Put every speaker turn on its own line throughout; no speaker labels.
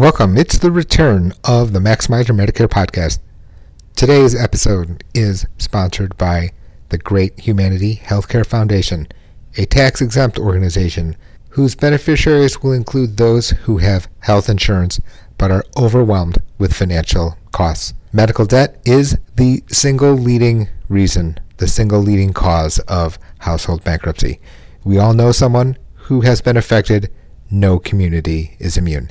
Welcome. It's the return of the Maximize Your Medicare podcast. Today's episode is sponsored by the Great Humanity Healthcare Foundation, a tax exempt organization whose beneficiaries will include those who have health insurance but are overwhelmed with financial costs. Medical debt is the single leading reason, the single leading cause of household bankruptcy. We all know someone who has been affected. No community is immune.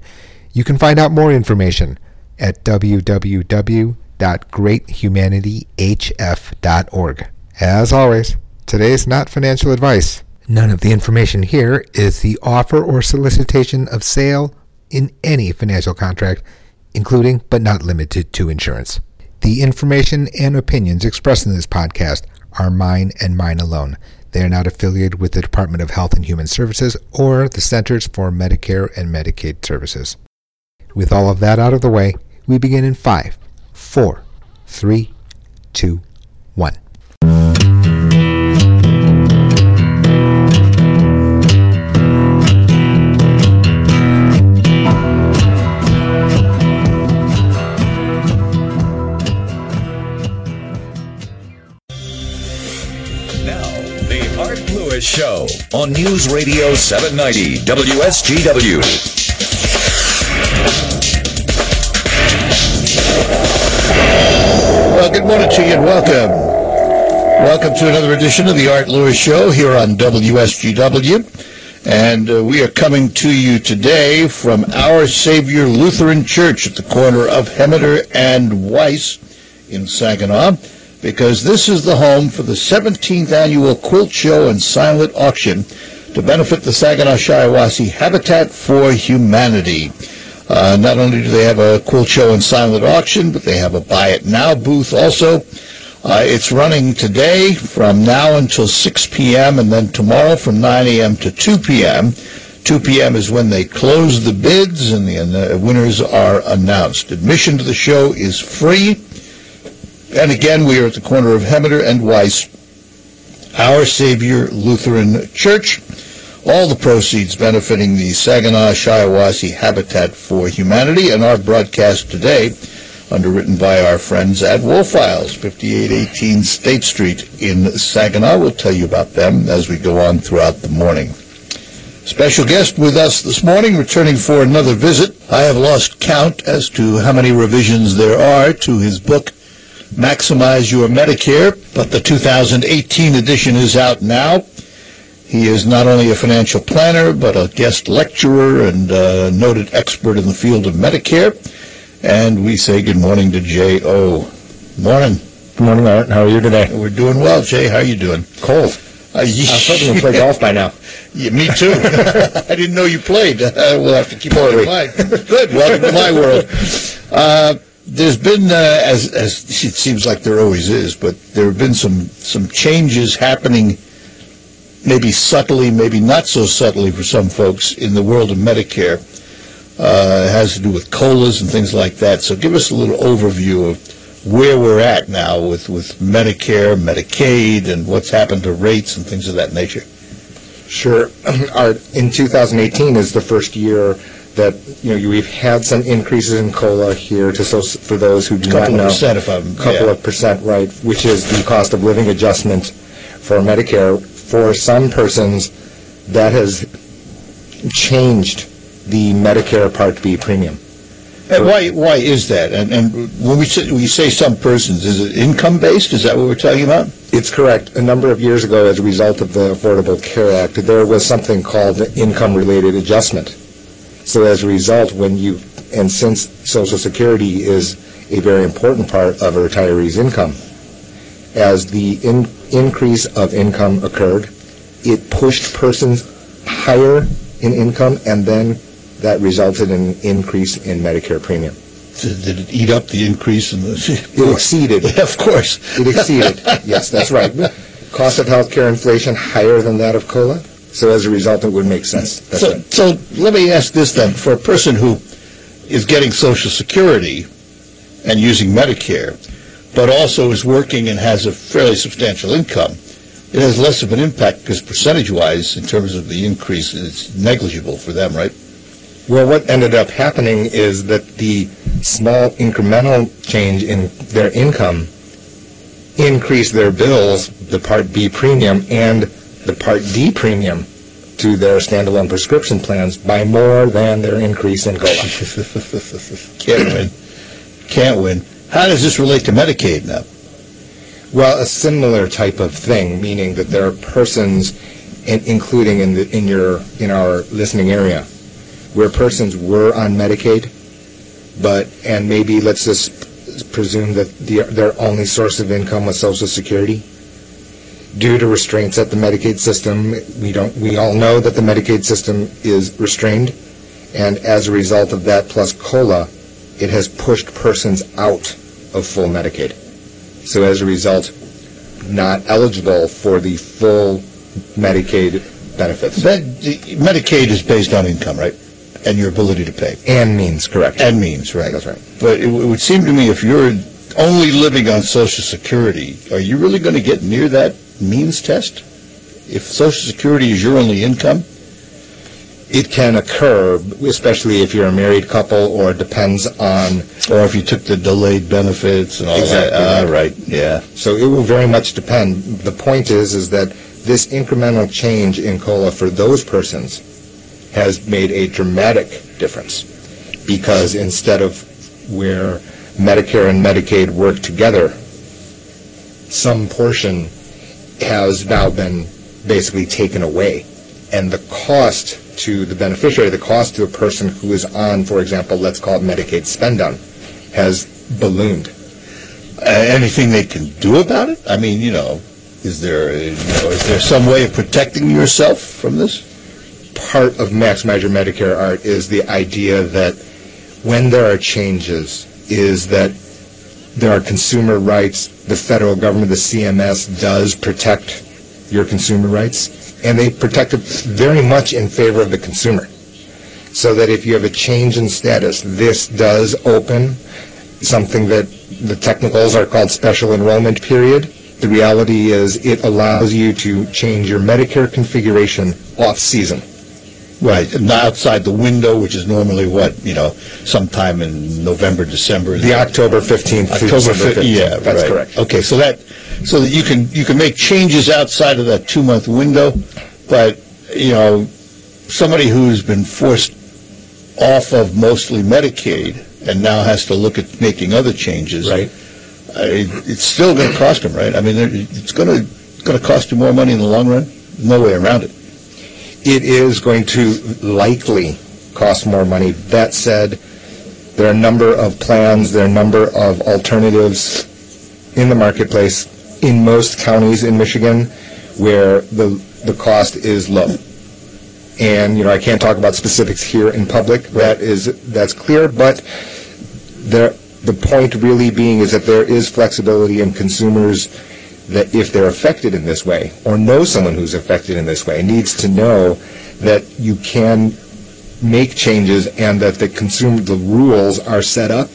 You can find out more information at www.greathumanityhf.org. As always, today is not financial advice. None of the information here is the offer or solicitation of sale in any financial contract, including but not limited to insurance. The information and opinions expressed in this podcast are mine and mine alone. They are not affiliated with the Department of Health and Human Services or the Centers for Medicare and Medicaid Services. With all of that out of the way, we begin in five, four, three, two, one.
Now, the Art Lewis Show on News Radio 790 WSGW.
Morning to you and welcome. Welcome to another edition of the Art Lewis Show here on WSGW. And uh, we are coming to you today from Our Savior Lutheran Church at the corner of Hemmeter and Weiss in Saginaw because this is the home for the 17th annual quilt show and silent auction to benefit the Saginaw Shiawassee Habitat for Humanity. Uh, not only do they have a quilt show and silent auction, but they have a buy it now booth also. Uh, it's running today from now until 6 p.m. and then tomorrow from 9 a.m. to 2 p.m. 2 p.m. is when they close the bids and the, winners are announced. Admission to the show is free. And again, we are at the corner of Hemmeter and Weiss, Our Savior Lutheran Church. All the proceeds benefiting the Saginaw Shiawassee Habitat for Humanity and our broadcast today, underwritten by our friends at Wolf Files, 5818 State Street in Saginaw. We'll tell you about them as we go on throughout the morning. Special guest with us this morning, returning for another visit. I have lost count as to how many revisions there are to his book, Maximize Your Medicare, but the 2018 edition is out now. He is not only a financial planner, but a guest lecturer and a noted expert in the field of Medicare. And we say good morning to J.O. Morning.
Good morning, Art. How are you today?
We're doing well, Jay. How are you doing?
Cold.
Uh,
I was hoping to play golf by now.
Yeah, me too. I didn't know you played. Uh, we'll have to keep that in mind. Good. Welcome to my world. Uh, there's been, uh, as as it seems like there always is, but there have been some some changes happening, maybe subtly, maybe not so subtly for some folks in the world of Medicare. Uh, it has to do with colas and things like that. So give us a little overview of where we're at now with, with Medicare, Medicaid, and what's happened to rates and things of that nature.
Sure. Art, in 2018 is the first year that, you know, we've had some increases in COLA here to, so for those who do not
Couple of
know.
percent if I'm,
Couple
yeah.
of percent, right, which is the cost of living adjustment for Medicare. For some persons, that has changed the Medicare Part B premium.
And why, why is that? And, and when we say, we say some persons, is it income-based? Is that what we're talking about?
It's correct. A number of years ago, as a result of the Affordable Care Act, there was something called the income-related adjustment. So as a result, when you, and since Social Security is a very important part of a retiree's income, as the in, increase of income occurred, it pushed persons higher in income, and then that resulted in an increase in Medicare premium.
Did did it eat up the increase in
It
the...
exceeded
Of course.
It exceeded, yes, that's right. Cost of healthcare inflation higher than that of COLA, so as a result, it would make sense. That's
So,
right.
so let me ask this then, for a person who is getting Social Security and using Medicare, but also is working and has a fairly substantial income, it has less of an impact because percentage-wise, in terms of the increase, it's negligible for them, right?
Well, what ended up happening is that the small incremental change in their income increased their bills, the Part B premium and the Part D premium to their standalone prescription plans by more than their increase in COLA.
Can't win. Can't win. How does this relate to Medicaid now?
Well, a similar type of thing, meaning that there are persons, in, including in, the, in your in our listening area, where persons were on Medicaid, but and maybe let's just presume that the, their only source of income was Social Security. Due to restraints at the Medicaid system, we don't we all know that the Medicaid system is restrained, and as a result of that, plus COLA, it has pushed persons out of full Medicaid. So as a result, not eligible for the full Medicaid benefits.
Medicaid is based on income, right? And your ability to pay.
And means, correct.
And means, right?
That's right.
But it, it would seem to me if you're only living on Social Security, are you really going to get near that means test? If Social Security is your only income?
It can occur, especially if you're a married couple or it depends on,
Or if you took the delayed benefits and all that?
right.
Ah, right, yeah.
so it will very much depend. The point is, is that this incremental change in COLA for those persons has made a dramatic difference. Because instead of where Medicare and Medicaid work together, some portion has now been basically taken away. And the cost to the beneficiary, the cost to a person who is on, for example, let's call it Medicaid spend down, has ballooned.
Uh, anything they can do about it? I mean, you know, is there, you know, is there some way of protecting yourself from this?
part of Maximize Your Medicare Art is the idea that when there are changes, is that there are consumer rights. The federal government, the CMS, does protect your consumer rights, and they protect it very much in favor of the consumer. So that if you have a change in status, this does open something that the technicals are called special enrollment period. The reality is it allows you to change your Medicare configuration off-season.
Right, and not outside the window, which is normally what, you know, sometime in November, December.
The October 15th through
October
December
15th,
15th.
yeah,
That's
right.
correct.
Okay, so that, so that you can, you can make changes outside of that two-month window, but, you know, somebody who's been forced off of mostly Medicaid and now has to look at making other changes.
Right.
uh, it- It's still going to cost them, right? I mean, it's going to, it's going to cost you more money in the long run? No way around it.
It is going to likely cost more money. That said, there are a number of plans, there are a number of alternatives in the marketplace in most counties in Michigan where the, the cost is low. And, you know, I can't talk about specifics here in public, that is, that's clear, but there, the point really being is that there is flexibility in consumers that if they're affected in this way, or know someone who's affected in this way, needs to know that you can make changes and that the consumer, the rules are set up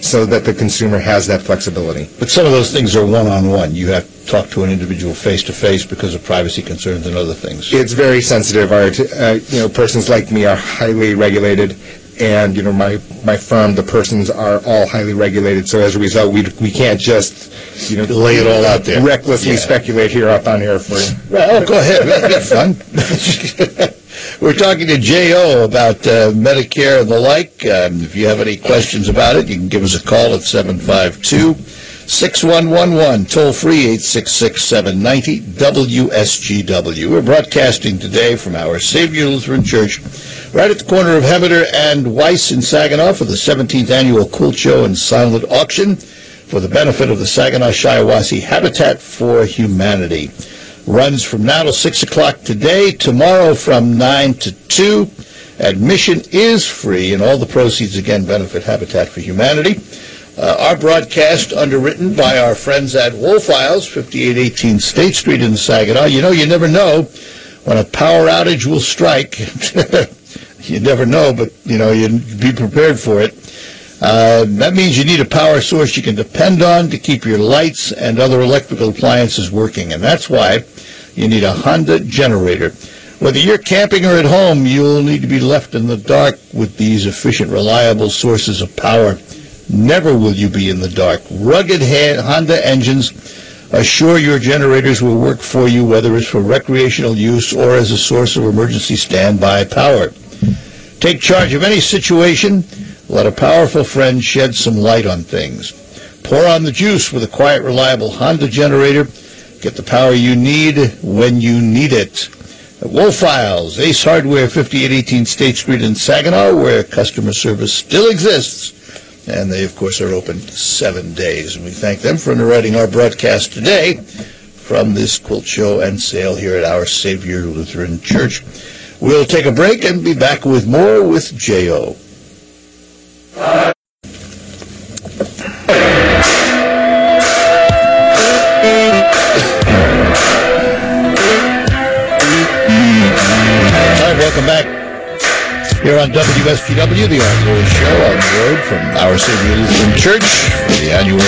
so that the consumer has that flexibility.
But some of those things are one-on-one. You have to talk to an individual face-to-face because of privacy concerns and other things.
It's very sensitive. Art, uh, you know, persons like me are highly regulated, and you know, my my firm, the persons are all highly regulated. So as a result, we we can't just you know
Lay it all out there.
recklessly
Yeah.
speculate here up on here for you.
Well, go ahead. Fun. We're talking to J.O. about uh, Medicare and the like. Um, if you have any questions about it, you can give us a call at 752-6111, toll free 866-790 WSGW. We're broadcasting today from our Savior Lutheran Church right at the corner of Hemmeter and Weiss in Saginaw for the 17th annual Quilt Show and Silent Auction for the benefit of the Saginaw Shiawassee Habitat for Humanity runs from now till 6 o'clock today, tomorrow from 9 to 2. Admission is free, and all the proceeds again benefit Habitat for Humanity. Uh, our broadcast underwritten by our friends at Wolfiles, 5818 State Street in Saginaw. You know, you never know when a power outage will strike. you never know, but, you know, you be prepared for it. Uh, that means you need a power source you can depend on to keep your lights and other electrical appliances working, and that's why you need a Honda generator. Whether you're camping or at home, you'll need to be left in the dark with these efficient, reliable sources of power. Never will you be in the dark. Rugged Honda engines assure your generators will work for you, whether it's for recreational use or as a source of emergency standby power. Take charge of any situation. Let a powerful friend shed some light on things. Pour on the juice with a quiet, reliable Honda generator. Get the power you need when you need it. Wolf Files, Ace Hardware, 5818 State Street in Saginaw, where customer service still exists. And they, of course, are open seven days. And we thank them for underwriting our broadcast today from this quilt show and sale here at Our Savior Lutheran Church. We'll take a break and be back with more with J.O. Here on WSGW, the Art Lewis Show on the road from Our Savior Lutheran Church for the annual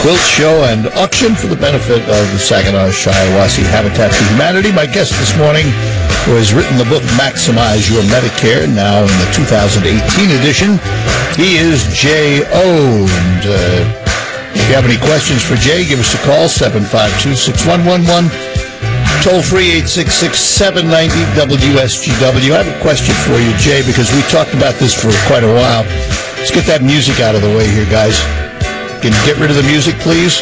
quilt show and auction for the benefit of the Saginaw Shiawassee Habitat for Humanity. My guest this morning who has written the book Maximize Your Medicare, now in the 2018 edition. He is Jay. And uh, if you have any questions for Jay, give us a call, 752-6111. Toll free 866-790-WSGW. I have a question for you, Jay, because we talked about this for quite a while. Let's get that music out of the way here, guys. Can you get rid of the music, please?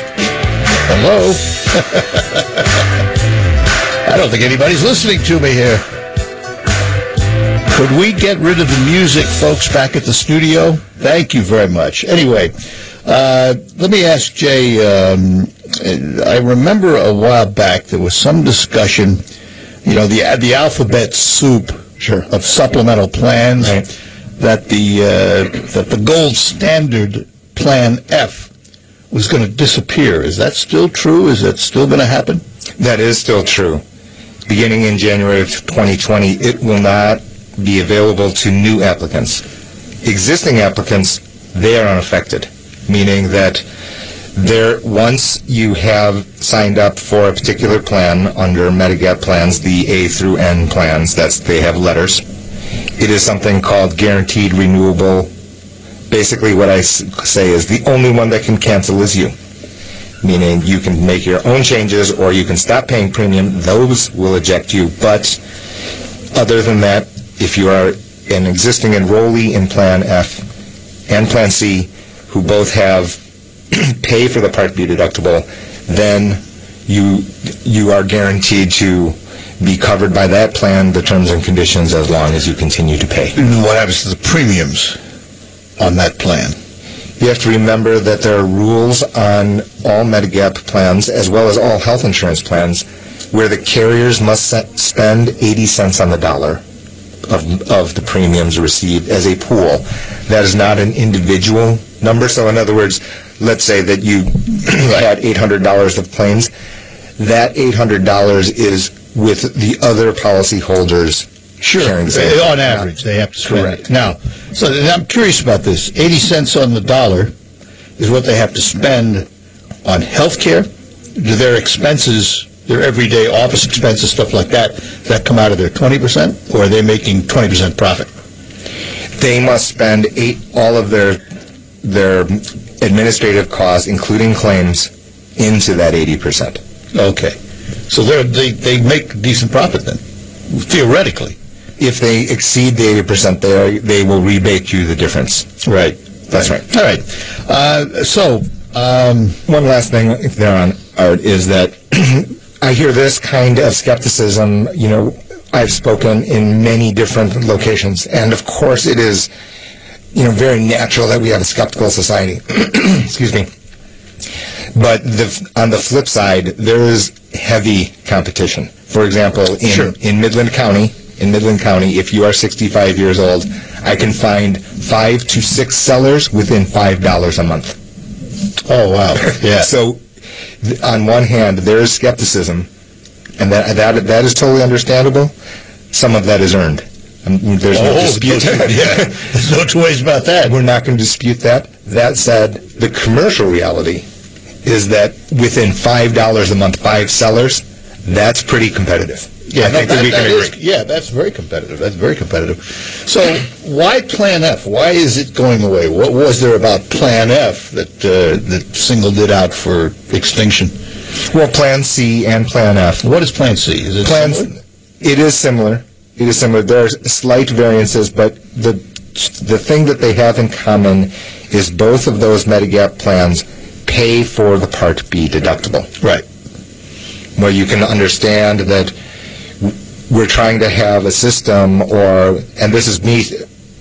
Hello? I don't think anybody's listening to me here. Could we get rid of the music, folks, back at the studio? Thank you very much. Anyway, uh, let me ask Jay. Um, I remember a while back there was some discussion, you know, the the alphabet soup
Sure.
of supplemental plans
Right.
that the uh, that the gold standard plan F was going to disappear. Is that still true? Is that still going to happen?
That is still true. Beginning in January of 2020, it will not be available to new applicants. Existing applicants, they are unaffected, meaning that there, once you have signed up for a particular plan under Medigap plans, the A through N plans, that's, they have letters. It is something called guaranteed renewable. Basically, what I say is the only one that can cancel is you meaning you can make your own changes or you can stop paying premium. Those will eject you. But other than that, if you are an existing enrollee in Plan F and Plan C, who both have pay for the Part B deductible, then you you are guaranteed to be covered by that plan, the terms and conditions, as long as you continue to pay.
What happens to the premiums on that plan?
You have to remember that there are rules on all Medigap plans, as well as all health insurance plans, where the carriers must spend 80 cents on the dollar of, of the premiums received as a pool. That is not an individual number. So in other words, let's say that you had $800 of claims. That $800 is with the other policyholders carrying the same.
Uh, On average, they have to spend
Correct.
it. Now, so I'm curious about this. 80 cents on the dollar is what they have to spend on health care? Do their expenses, their everyday office expenses, stuff like that, that come out of their 20%? Or are they making 20% profit?
they must spend eight all of their their administrative costs, including claims, into that eighty percent.
Okay. So they're, they, they make decent profit then, theoretically.
If they exceed the eighty percent, they are, they will rebate you the difference.
Right.
That's right.
All right. Uh, so, um,
One last thing, if they're on art, is that I hear this kind of skepticism. You know, I've spoken in many different locations, and of course, it is, you know, very natural that we have a skeptical society. Excuse me. But the, on the flip side, there is heavy competition. For example, in,
Sure.
in Midland County, in Midland County, if you are 65 years old, I can find five to six sellers within five dollars a month.
oh, wow. Yeah.
So, th- on one hand, there is skepticism, and that that that is totally understandable. Some of that is earned. Um, there's no
Oh,
dispute.
yeah. There's no two ways about that.
We're not going to dispute that. That said, the commercial reality is that within five dollars a month, five sellers, that's pretty competitive. Yeah, I think that, that we can
agree. Is, yeah, that's very competitive. That's very competitive. So why Plan F? Why is it going away? What was there about Plan F that uh, that singled it out for extinction?
Well, Plan C and Plan F.
What is Plan C? Is it
Plan similar? It is similar. It is similar. There are slight variances, but the the thing that they have in common is both of those Medigap plans pay for the Part B deductible.
Right.
Where you can understand that we're trying to have a system, or and this is me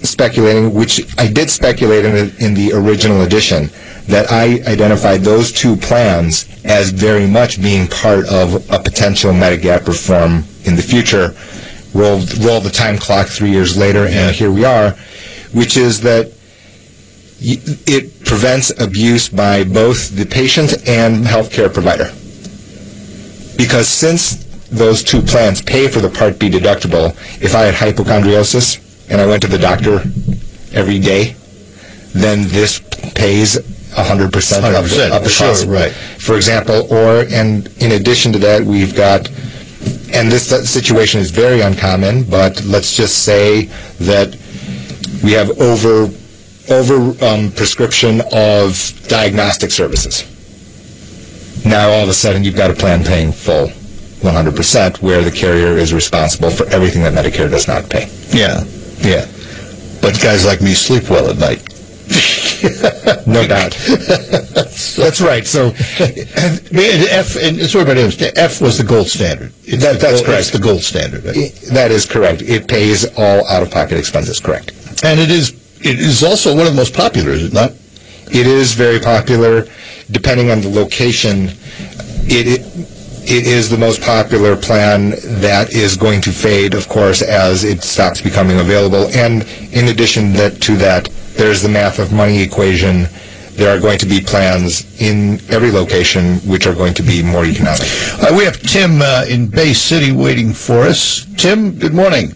speculating, which I did speculate in the, in the original edition, that I identified those two plans as very much being part of a potential Medigap reform in the future. Roll, roll the time clock three years later, and here we are, which is that it prevents abuse by both the patient and healthcare provider. Because since those two plans pay for the Part B deductible, if I had hypochondrosis and I went to the doctor every day, then this pays 100%, 100% of, the, of the
sure,
cost.
Right.
For example, or, and in addition to that, we've got, and this situation is very uncommon, but let's just say that we have over, over um, prescription of diagnostic services. Now all of a sudden you've got a plan paying full 100% where the carrier is responsible for everything that Medicare does not pay.
Yeah, yeah. But guys like me sleep well at night.
no doubt. That's right. So,
F and sorry about it. F was the gold standard.
That, that's
correct.
It's
the gold standard. Right?
That is correct. It pays all out-of-pocket expenses. Correct.
And it is it is also one of the most popular, is it not?
It is very popular. Depending on the location, it, it it is the most popular plan that is going to fade, of course, as it stops becoming available. And in addition that, to that, there's the math of money equation. There are going to be plans in every location which are going to be more economic.
Uh, we have Tim uh, in Bay City waiting for us. Tim, good morning.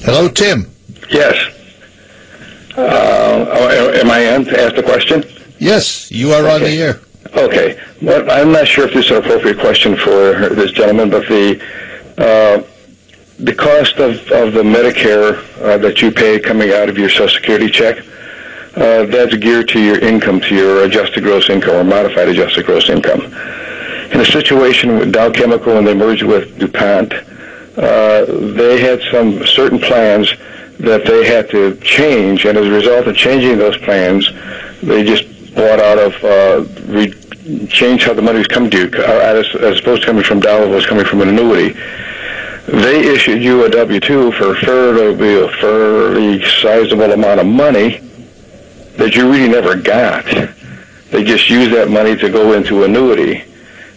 Hello, Tim.
Yes. Uh, am I in to ask the question?
Yes, you are okay. on the air.
Okay. Well, I'm not sure if this is an appropriate question for this gentleman, but the uh, the cost of, of the Medicare uh, that you pay coming out of your Social Security check, uh, that's geared to your income, to your adjusted gross income or modified adjusted gross income. In a situation with Dow Chemical when they merged with DuPont, uh, they had some certain plans that they had to change, and as a result of changing those plans, they just bought out of uh, re- changed how the money was coming to you, uh, as, as opposed to coming from Dow, it was coming from an annuity. They issued you a W-2 for fairly, a fairly sizable amount of money that you really never got. They just used that money to go into annuity.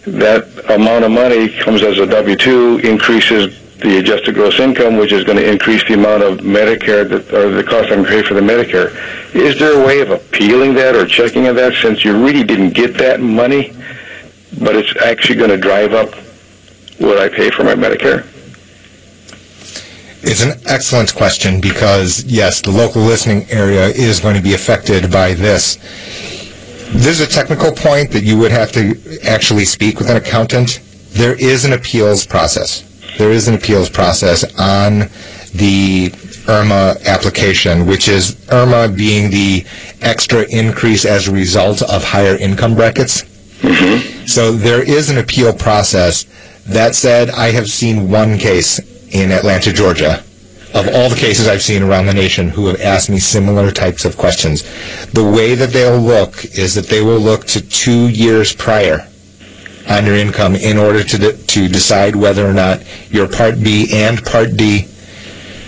That amount of money comes as a W-2, increases the adjusted gross income, which is going to increase the amount of Medicare that, or the cost I'm pay for the Medicare. Is there a way of appealing that or checking that since you really didn't get that money, but it's actually going to drive up what I pay for my Medicare?
It's an excellent question because, yes, the local listening area is going to be affected by this. There's a technical point that you would have to actually speak with an accountant. There is an appeals process there is an appeals process on the IRMAA application, which is IRMAA being the extra increase as a result of higher income brackets. Mm-hmm. So there is an appeal process. That said, I have seen one case in Atlanta, Georgia, of all the cases I've seen around the nation who have asked me similar types of questions. The way that they'll look is that they will look to two years prior on your income in order to, de- to decide whether or not your Part B and Part D,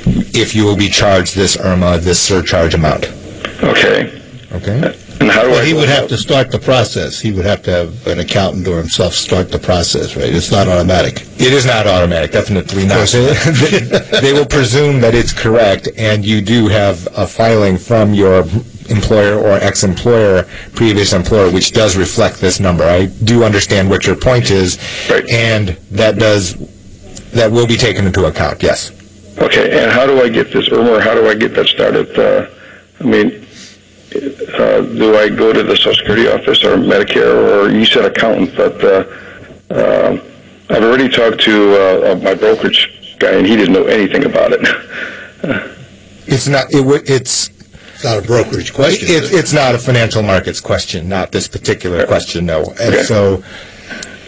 if you will be charged this IRMAA, this surcharge amount.
Okay.
Okay.
And how do
well,
I
he would have to start the process. He would have to have an accountant or himself start the process, right? It's not automatic.
It is not automatic, definitely not. they, they will presume that it's correct, and you do have a filing from your employer or ex-employer, previous employer, which does reflect this number. I do understand what your point is,
right.
and that does that will be taken into account. Yes.
Okay, and how do I get this, or how do I get that started? Uh, I mean, uh, do I go to the Social Security office or Medicare, or you said accountant, but uh, uh, I've already talked to uh, uh, my brokerage guy, and he didn't know anything about it.
It's not, it, would- it's,
It's not a brokerage question.
It, it's not a financial markets question, not this particular question, no. And
Okay.
so,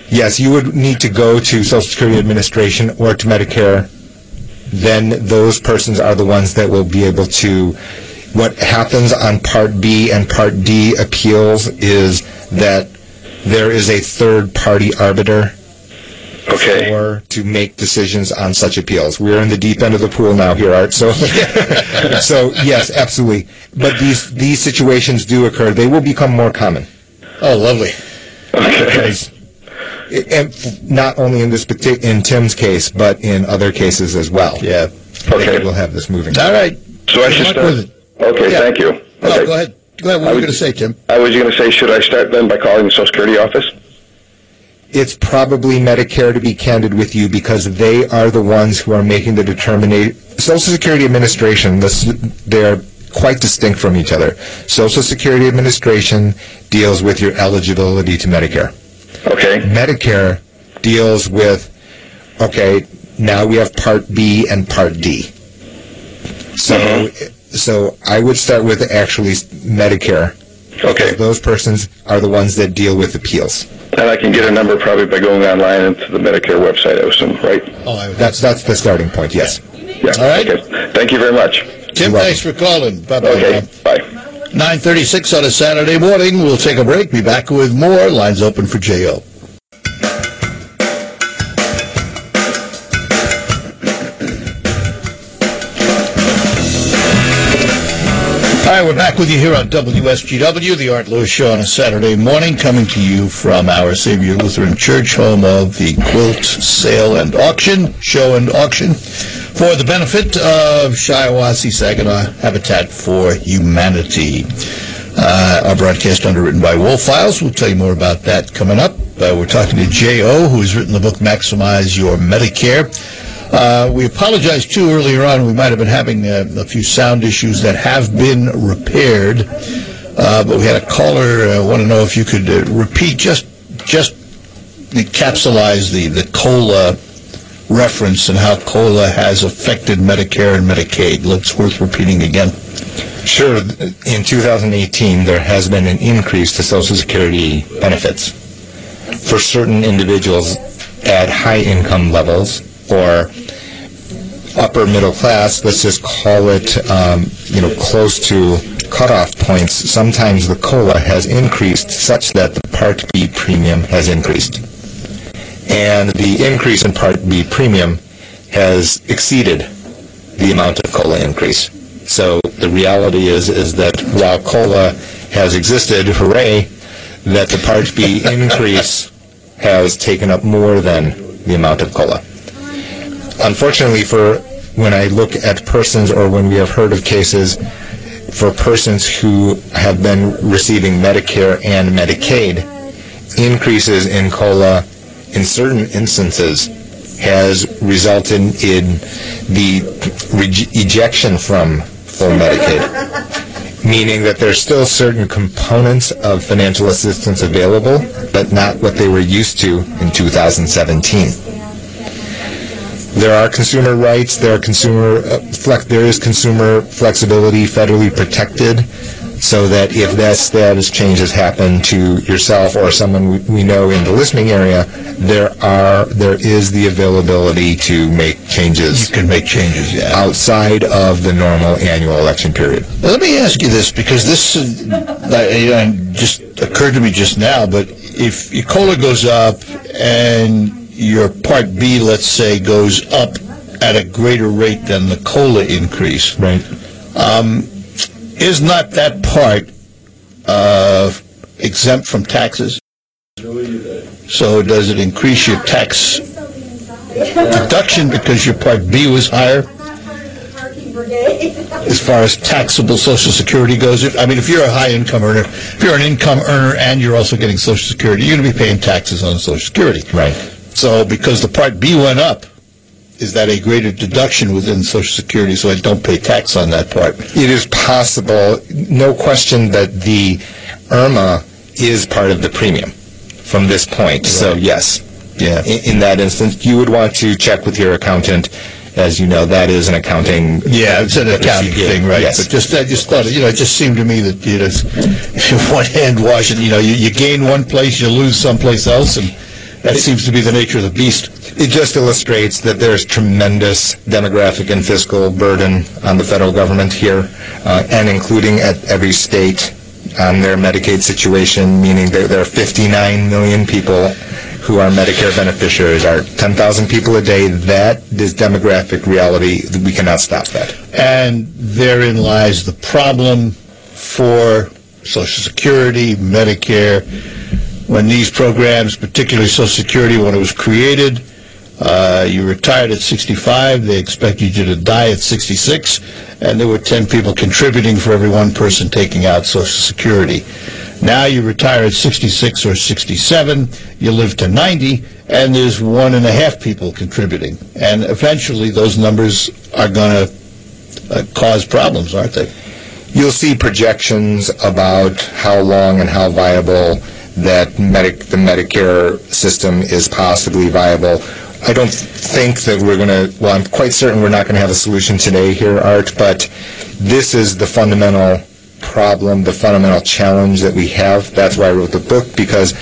yes, you would need to go to Social Security Administration or to Medicare. Then those persons are the ones that will be able to, what happens on Part B and Part D appeals is that there is a third-party arbiter
okay.
or to make decisions on such appeals. We're in the deep end of the pool now here, Art. So, so yes, absolutely. But these these situations do occur. They will become more common.
Oh, lovely.
Because, and not only in this partic- in Tim's case, but in other cases as well.
Yeah.
Okay.
we'll have this moving.
All right.
So I should start. Okay,
Yeah.
thank you.
No,
Okay.
go ahead. Go ahead. What
I
were you going to say, Tim?
I was going to say, should I start then by calling the Social Security office?
It's probably Medicare to be candid with you because they are the ones who are making the determination. Social Security Administration, this, they're quite distinct from each other. Social Security Administration deals with your eligibility to Medicare.
Okay.
Medicare deals with, okay, now we have Part B and Part D. So, mm-hmm. So I would start with actually Medicare.
Okay.
Those persons are the ones that deal with appeals.
And I can get a number probably by going online into the Medicare website, I assume, right?
Oh, I,
That's that's the starting point. Yes.
Yeah.
All right.
Okay. Thank you very much.
Tim, thanks for calling. Bye-bye.
Okay. Bye.
936 on a Saturday morning. We'll take a break. Be back with more. Lines open for J.O. All right, we're back with you here on WSGW, the Art Lewis Show on a Saturday morning, coming to you from our Savior Lutheran Church, home of the Quilt Sale and Auction, Show and Auction, for the benefit of Shiawassee Saginaw Habitat for Humanity. Uh, our broadcast underwritten by Wolf Files. We'll tell you more about that coming up. Uh, we're talking to J.O., who has written the book Maximize Your Medicare. Uh, we apologize too earlier on. We might have been having uh, a few sound issues that have been repaired. Uh, but we had a caller uh, want to know if you could uh, repeat just just encapsulize the the cola reference and how cola has affected Medicare and Medicaid. It's worth repeating again.
Sure. In 2018, there has been an increase to Social Security benefits for certain individuals at high income levels or upper middle class. Let's just call it, um, you know, close to cutoff points. Sometimes the cola has increased such that the Part B premium has increased, and the increase in Part B premium has exceeded the amount of cola increase. So the reality is is that while cola has existed, hooray, that the Part B increase has taken up more than the amount of cola. Unfortunately, for when I look at persons or when we have heard of cases for persons who have been receiving Medicare and Medicaid, increases in cola in certain instances has resulted in the re- ejection from full Medicaid, meaning that there's still certain components of financial assistance available, but not what they were used to in 2017. There are consumer rights. There are consumer uh, flex. There is consumer flexibility, federally protected, so that if that status changes happen to yourself or someone we, we know in the listening area, there are there is the availability to make changes
You can make changes, yeah.
outside of the normal annual election period.
Well, let me ask you this because this uh, like, you know, just occurred to me just now. But if your cola goes up and your Part B, let's say, goes up at a greater rate than the cola increase,
Right.
um, is not that part uh, exempt from taxes? So does it increase your tax deduction because your Part B was higher? as far as taxable Social Security goes. If, I mean, if you're a high income earner, if you're an income earner and you're also getting Social Security, you're going to be paying taxes on Social Security.
Right.
So because the Part B went up, is that a greater deduction within Social Security so I don't pay tax on that part?
It is possible, no question, that the IRMAA is part of the premium from this point. So yes,
Yeah.
In, in that instance, you would want to check with your accountant. As you know, that is an accounting.
Yeah, it's an accounting
Yeah,
thing, right?
yes.
But just, I just thought, you know, it just seemed to me that, you know, it's- one hand washing, you know, you, you gain one place, you lose someplace else, and that seems to be the nature of the beast.
It just illustrates that there's tremendous demographic and fiscal burden on the federal government here, uh, and including at every state on their Medicaid situation, meaning there, there are 59 million people who are Medicare beneficiaries, are 10,000 people a day. That is demographic reality. We cannot stop that.
And therein lies the problem for Social Security, Medicare, when these programs, particularly Social Security, when it was created, uh, you retired at 65, they expected you to die at 66, and there were 10 people contributing for every one person taking out Social Security. Now you retire at 66 or 67, you live to 90, and there's one and a half people contributing. And eventually, those numbers are going to uh, cause problems, aren't they?
You'll see projections about how long and how viable that the Medicare system is possibly viable. I don't think that we're going to, well, I'm quite certain we're not going to have a solution today here, Art, but this is the fundamental problem, the fundamental challenge that we have. That's why I wrote the book, because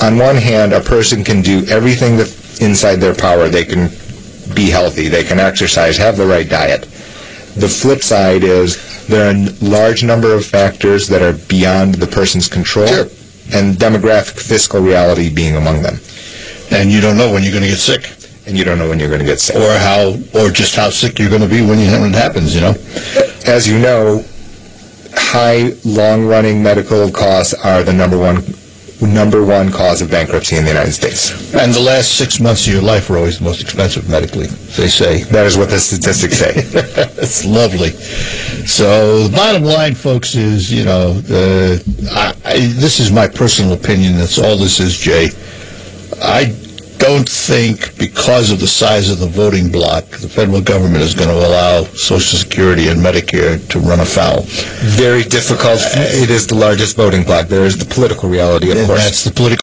on one hand, a person can do everything that's inside their power. They can be healthy, they can exercise, have the right diet. The flip side is there are a large number of factors that are beyond the person's control,
Sure.
And demographic fiscal reality being among them.
And you don't know when you're going to get sick,
And you don't know when you're going to get sick.
or how, or just how sick you're going to be when, you, when it happens. You know.
As you know, high, long-running medical costs are the number one number one cause of bankruptcy in the United States.
And the last six months of your life are always the most expensive medically. They say.
That is what the statistics say.
That's lovely. So the bottom line, folks, is you know, uh, I, I, this is my personal opinion. That's all this is, Jay. I don't think because of the size of the voting block, the federal government is going to allow Social Security and Medicare to run afoul.
Very difficult. It is the largest voting bloc. There is the political reality, of
And
course.
that's the political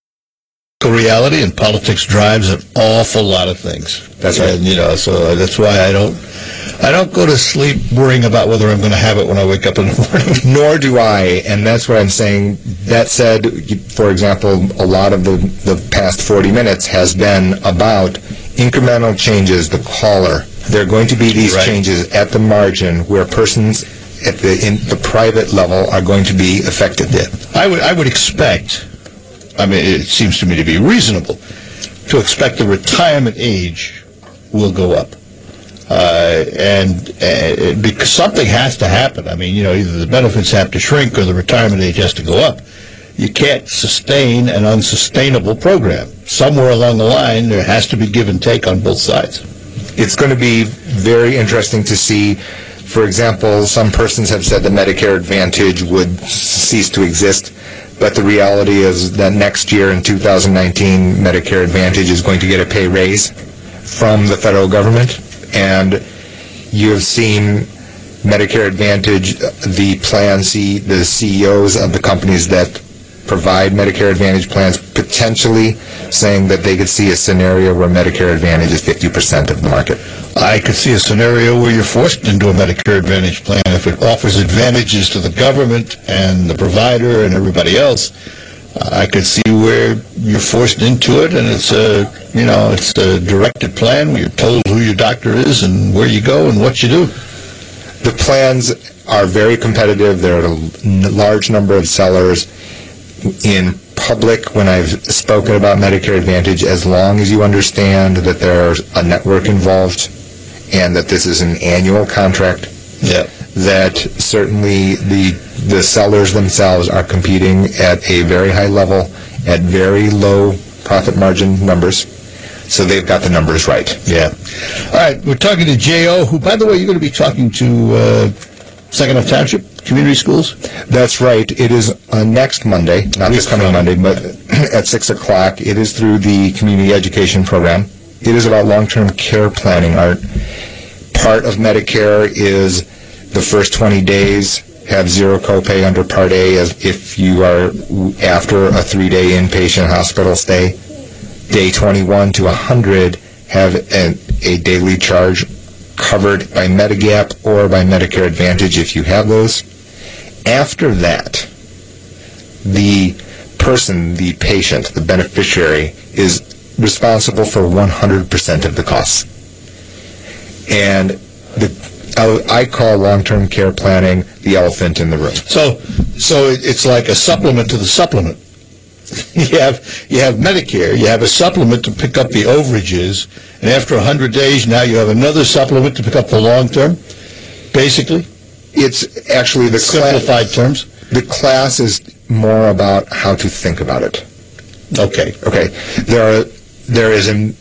reality, and politics drives an awful lot of things.
That's right.
And, you know, so that's why I don't, I don't go to sleep worrying about whether I'm going to have it when I wake up in the morning.
Nor do I, and that's what I'm saying. That said, for example, a lot of the, the past 40 minutes has been about incremental changes, the caller. There are going to be these
Right.
changes at the margin where persons at the, in the private level are going to be affected.
I would, I would expect, I mean, it seems to me to be reasonable, to expect the retirement age will go up. Uh, and uh, because something has to happen. I mean, you know, either the benefits have to shrink or the retirement age has to go up. You can't sustain an unsustainable program. Somewhere along the line, there has to be give and take on both sides.
It's going to be very interesting to see. For example, some persons have said the Medicare Advantage would cease to exist, but the reality is that next year in 2019, Medicare Advantage is going to get a pay raise from the federal government, and you have seen Medicare Advantage, the plan C, the CEOs of the companies that provide Medicare Advantage plans potentially saying that they could see a scenario where Medicare Advantage is 50% of the market.
I could see a scenario where you're forced into a Medicare Advantage plan if it offers advantages to the government and the provider and everybody else. I could see where you're forced into it, and it's a you know it's a directed plan where you're told who your doctor is and where you go and what you do.
The plans are very competitive. There are a large number of sellers in public when I've spoken about Medicare Advantage, as long as you understand that there's a network involved and that this is an annual contract,
Yeah.
that certainly the the sellers themselves are competing at a very high level at very low profit margin numbers. So they've got the numbers right.
Yeah. All right, we're talking to J.O., who, by the way, you're going to be talking to uh, Saginaw Township Community Schools?
That's right. It is uh, next Monday, not this coming Monday, but at 6 o'clock. It is through the community education program. It is about long-term care planning. Art. Part of Medicare is the first 20 days have zero copay under Part A as if you are after a three-day inpatient hospital stay. day 21 to 100 have an, a daily charge covered by Medigap or by Medicare Advantage if you have those. After that, the person, the patient, the beneficiary is responsible for 100% of the costs. And the I call long-term care planning the elephant in the room.
So, so it's like a supplement to the supplement. You have, you have Medicare, you have a supplement to pick up the overages, and after 100 days, now you have another supplement to pick up the long-term, basically,
It's actually the class,
simplified terms.
the class is more about how to think about it.
Okay.
Okay, there are there is a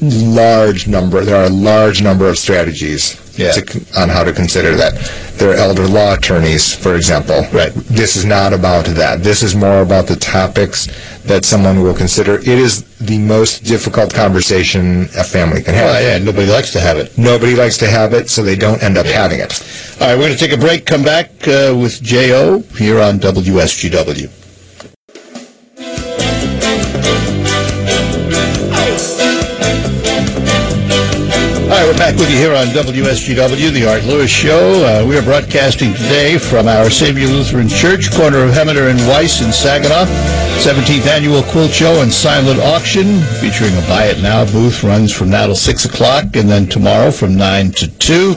large number. There are a large number of strategies
Yeah.
to, on how to consider that. There are elder law attorneys, for example.
Right.
This is not about that. This is more about the topics that someone will consider. It is the most difficult conversation a family can have.
Oh, yeah, nobody likes to have it.
Nobody likes to have it, so they don't end up having it.
All right, we're going to take a break, come back uh, with J.O. here on WSGW. Back with you here on WSGW, the Art Lewis Show. Uh, we are broadcasting today from our Savior Lutheran Church, corner of Hemmeter and Weiss in Saginaw. 17th annual quilt show and silent auction featuring a buy it now booth runs from now till 6 o'clock and then tomorrow from 9 to 2.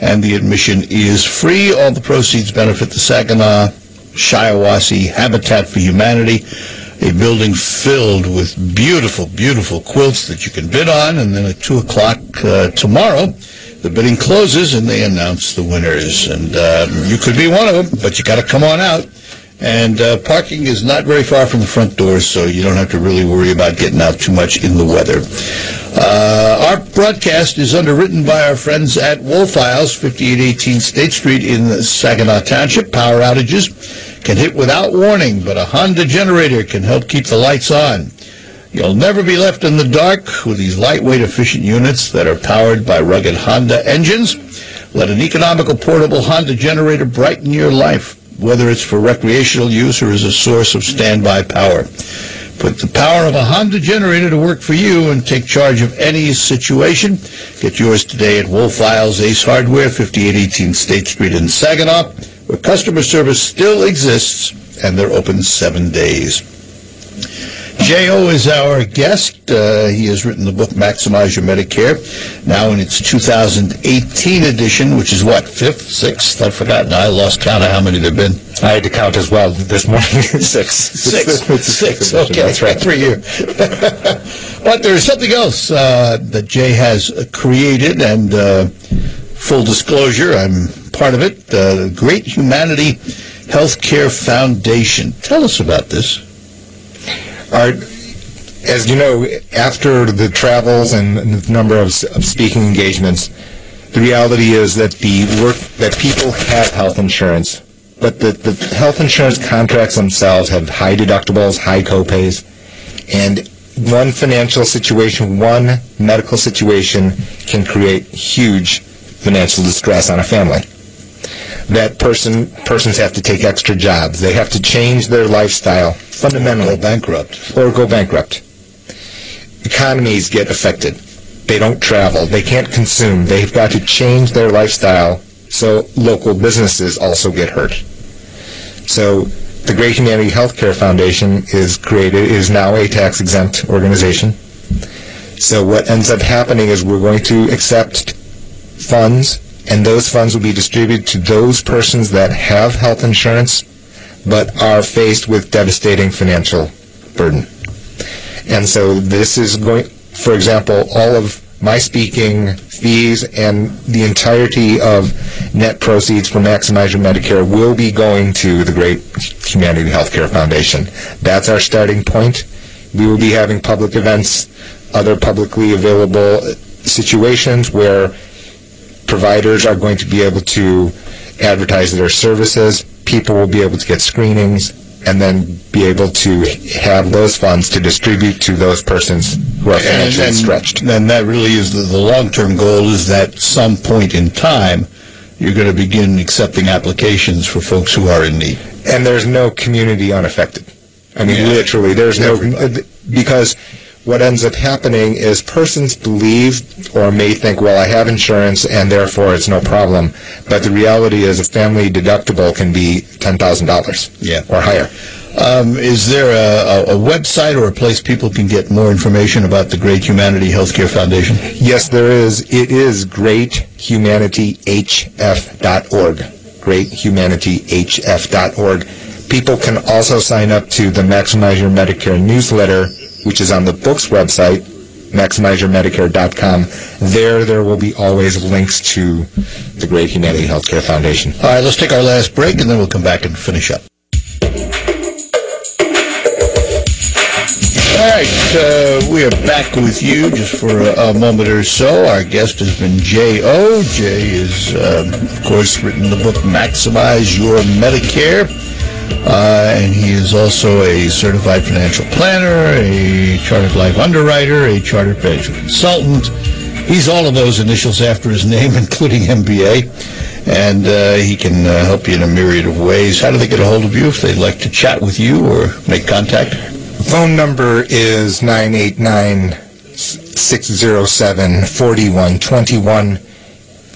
And the admission is free. All the proceeds benefit the Saginaw Shiawassee Habitat for Humanity, a building filled with beautiful, beautiful quilts that you can bid on. And then at 2 o'clock uh, tomorrow, the bidding closes and they announce the winners. And uh, you could be one of them, but you got to come on out. And uh, parking is not very far from the front doors, so you don't have to really worry about getting out too much in the weather. Uh, our broadcast is underwritten by our friends at Wolfiles, 5818 State Street in Saginaw Township. Power outages can hit without warning, but a Honda generator can help keep the lights on. You'll never be left in the dark with these lightweight, efficient units that are powered by rugged Honda engines. Let an economical, portable Honda generator brighten your life, whether it's for recreational use or as a source of standby power. Put the power of a Honda generator to work for you and take charge of any situation. Get yours today at Wolfiles Ace Hardware, 5818 State Street in Saginaw, where customer service still exists and they're open seven days. J.O. is our guest. Uh, he has written the book Maximize Your Medicare, now in its 2018 edition, which is what, fifth, sixth? I've forgotten. I lost count of how many there have been.
I had to count as well this morning. Six.
Six.
The
Six. Okay.
That's right.
Three year. but there's something else uh, that Jae has created, and uh, full disclosure, I'm part of it. The Great Humanity Healthcare Foundation. Tell us about this.
As you know, after the travels and the number of, of speaking engagements, the reality is that the work that people have health insurance, but the, the health insurance contracts themselves have high deductibles, high copays, and one financial situation, one medical situation can create huge financial distress on a family. That person persons have to take extra jobs. They have to change their lifestyle fundamentally
Go bankrupt.
or go bankrupt. Economies get affected. They don't travel. They can't consume. They've got to change their lifestyle so local businesses also get hurt. So the Great Humanity Healthcare Foundation is created, is now a tax exempt organization. So what ends up happening is we're going to accept funds and those funds will be distributed to those persons that have health insurance but are faced with devastating financial burden. And so this is going, for example, all of my speaking fees and the entirety of net proceeds from Maximize Your Medicare will be going to the Great Humanity Healthcare Foundation. That's our starting point. We will be having public events, other publicly available situations where providers are going to be able to advertise their services. People will be able to get screenings and then be able to have those funds to distribute to those persons who are financially stretched.
And that really is the, the long-term goal is that some point in time, you're going to begin accepting applications for folks who are in need.
And there's no community unaffected. I mean,
Yeah.
literally, there's no because what ends up happening is persons believe or may think, well, I have insurance and therefore it's no problem. But the reality is a family deductible can be $10,000
Yeah.
or higher.
Um, is there a, a, a website or a place people can get more information about the Great Humanity Healthcare Foundation?
Yes, there is. It is greathumanityhf.org. Greathumanityhf.org. People can also sign up to the Maximize Your Medicare newsletter, which is on the book's website, maximizeyourmedicare.com. There, there will be always links to the Great Humanity Healthcare Foundation.
All right, let's take our last break and then we'll come back and finish up. All right, uh, we are back with you just for a, a moment or so. Our guest has been Jay O. Jae is, um, of course, written the book Maximize Your Medicare. Uh, and he is also a certified financial planner, a chartered life underwriter, a chartered financial consultant. He's all of those initials after his name, including MBA. And uh, he can uh, help you in a myriad of ways. How do they get a hold of you if they'd like to chat with you or make contact?
Phone number is 989-607-4121.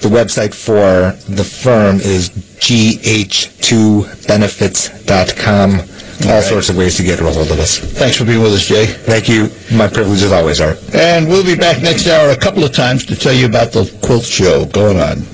The website for the firm is gh2benefits.com. All
right.
sorts of ways to get a hold of us.
Thanks for being with us, Jae.
Thank you. My privilege as always, Art.
And we'll be back next hour a couple of times to tell you about the quilt show going on.